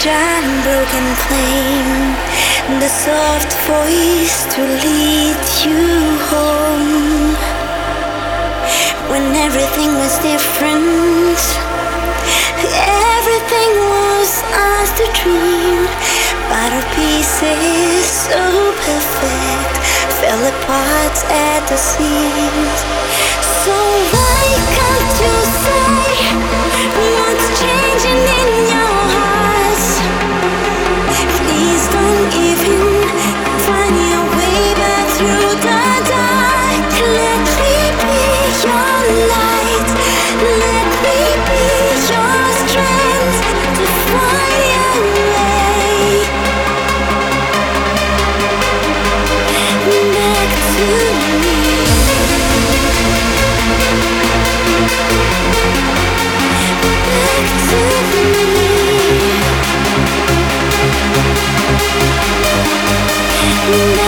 rage and broken flame, the soft voice to lead you home. When everything was different, everything was as the dream, but our pieces so perfect fell apart at the seams. So I. you.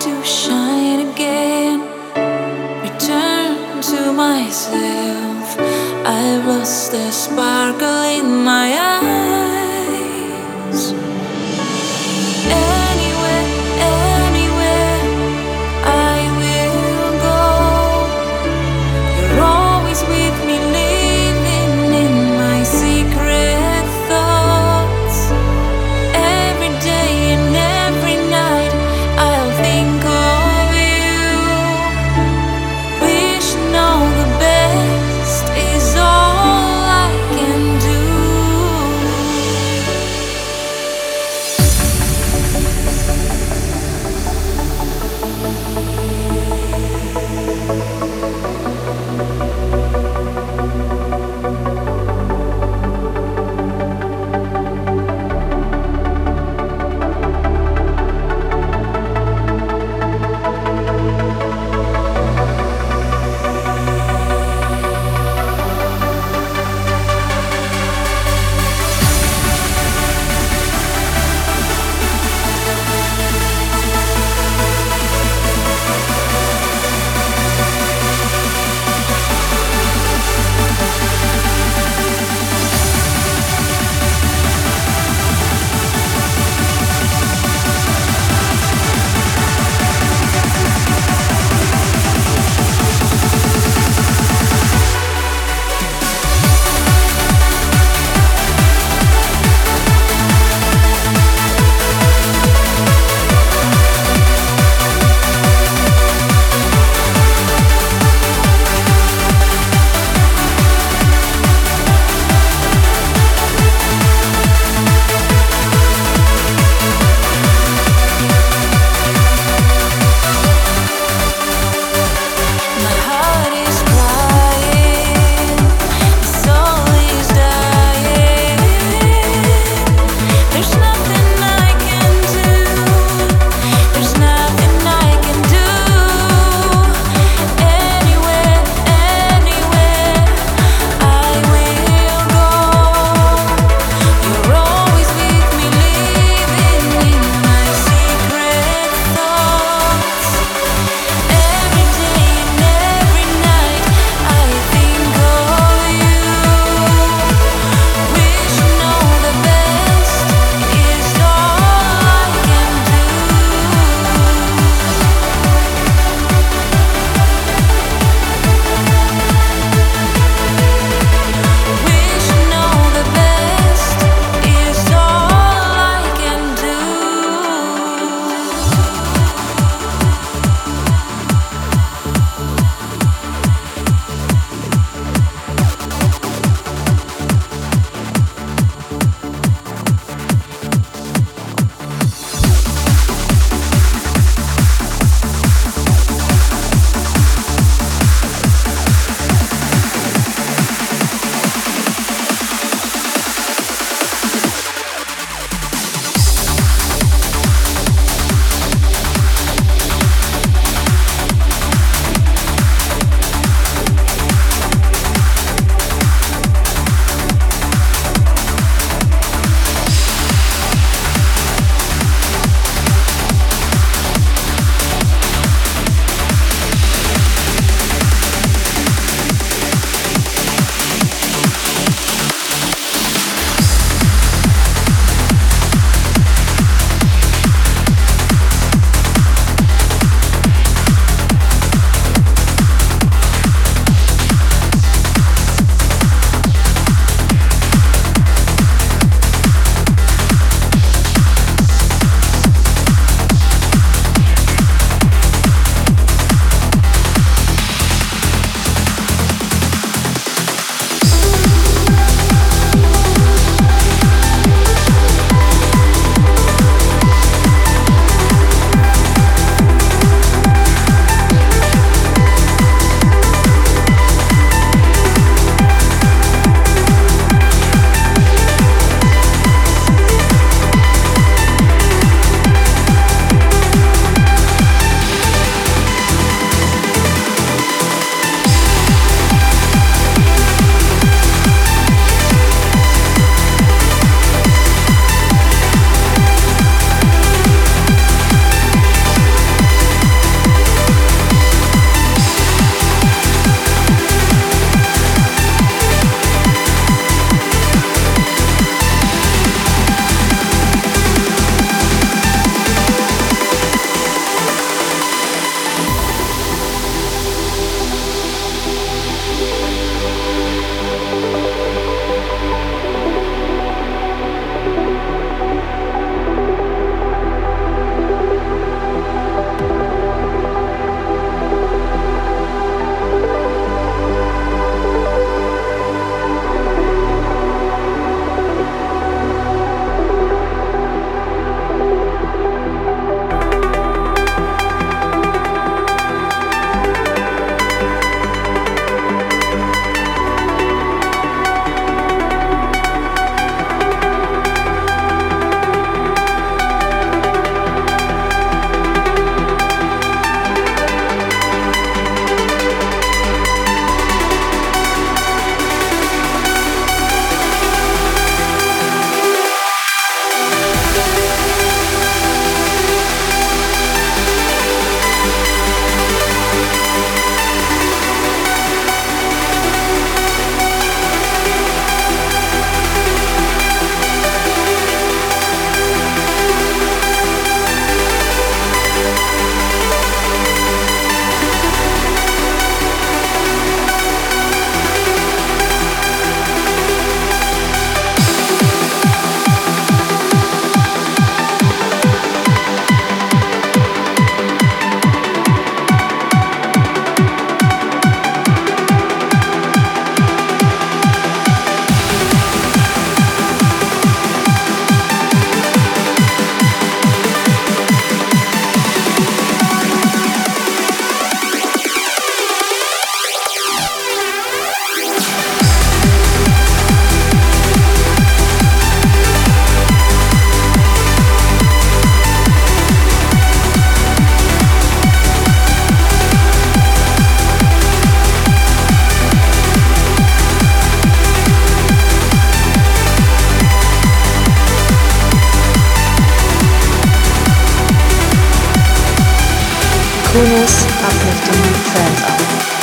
to shine again. Return to myself. I lost the sparkle in my eyes. Uplifting Trance Up.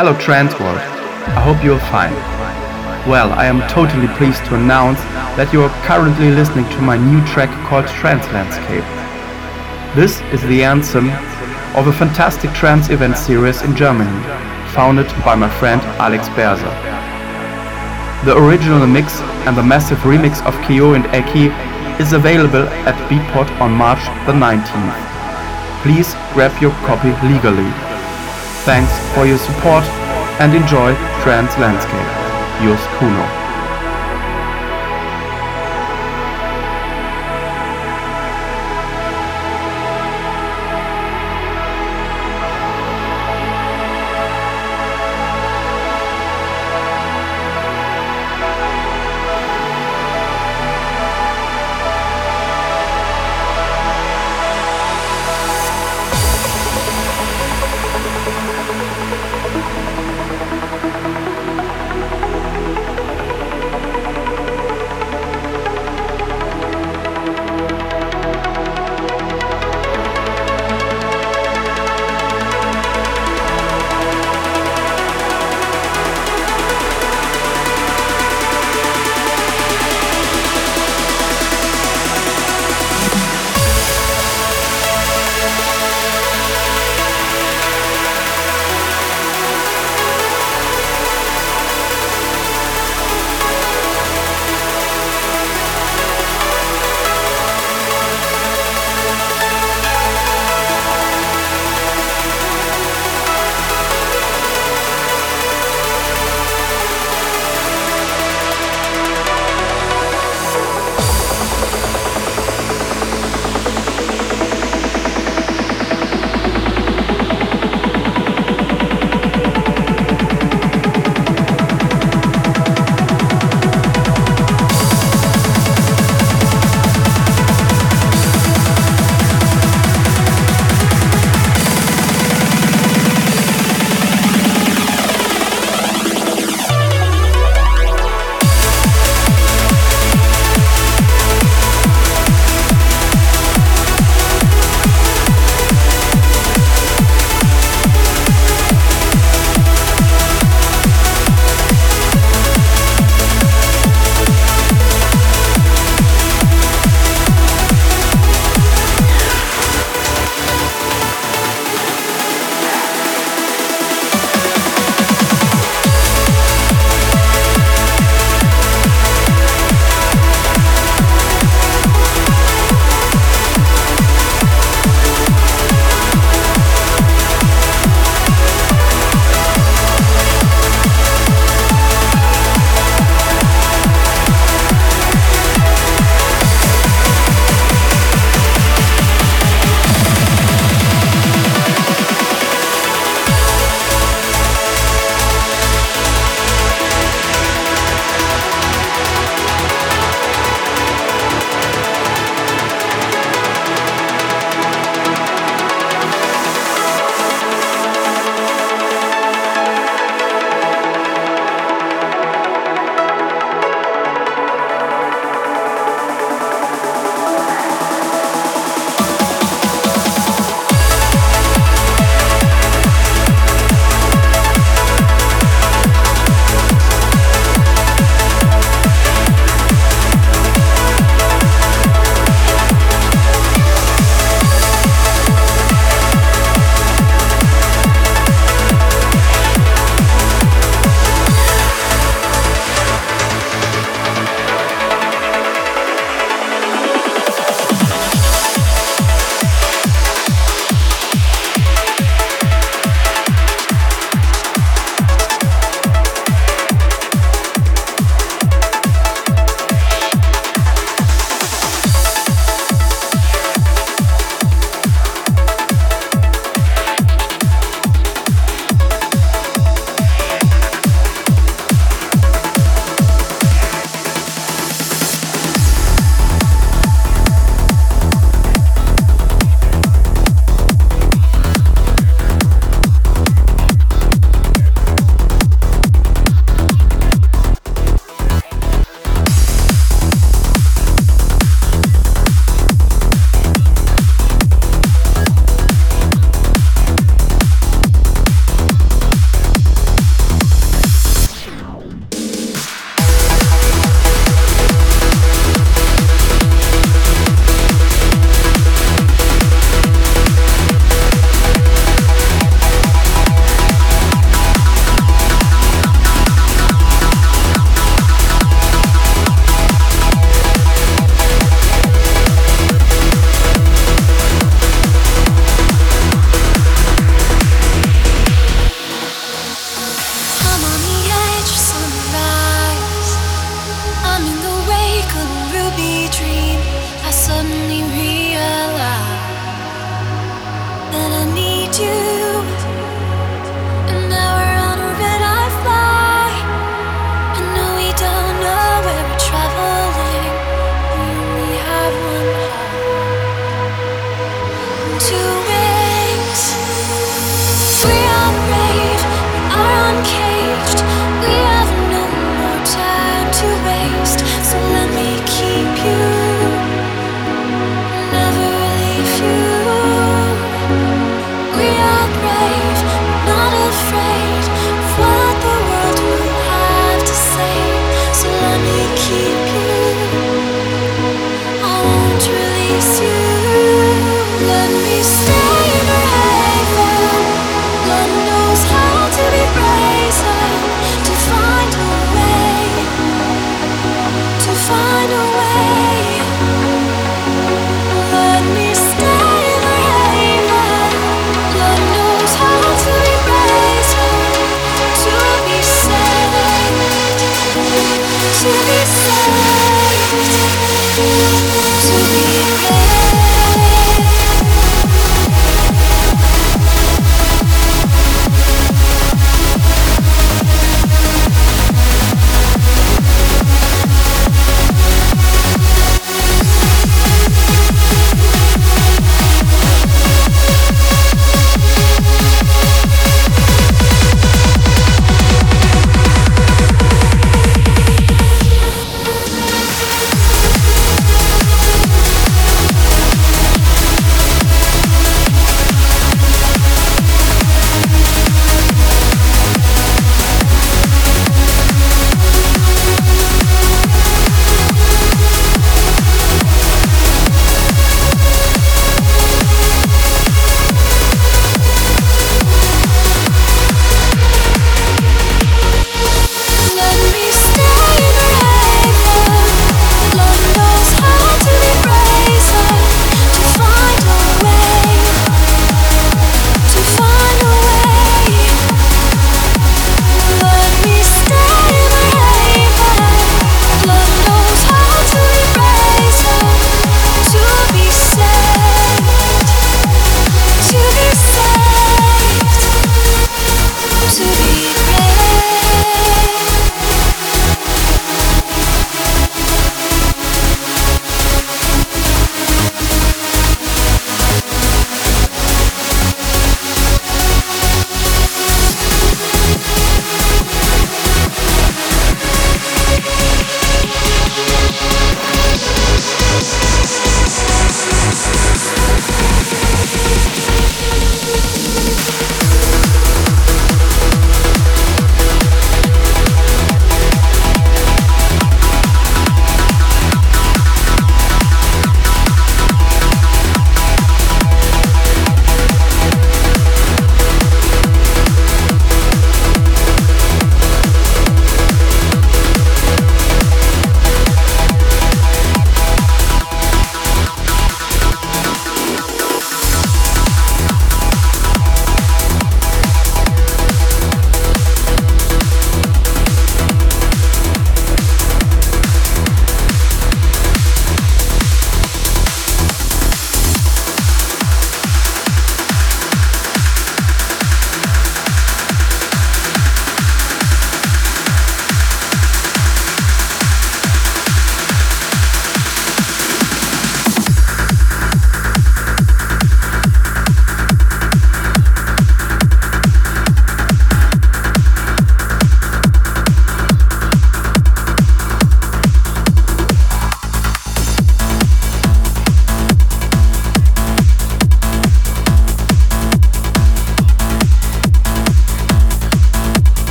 Hello Trance World. I hope you're fine. Well, I am totally pleased to announce that you are currently listening to my new track called Trancelandscape. This is the anthem of a fantastic trance event series in Germany, founded by my friend Alex Berser. The original mix and the massive remix of Kiyoi and Eky is available at Beatport on March the 19th. Please grab your copy legally. Thanks for your support and enjoy Trancelandscape. Yours Kuno.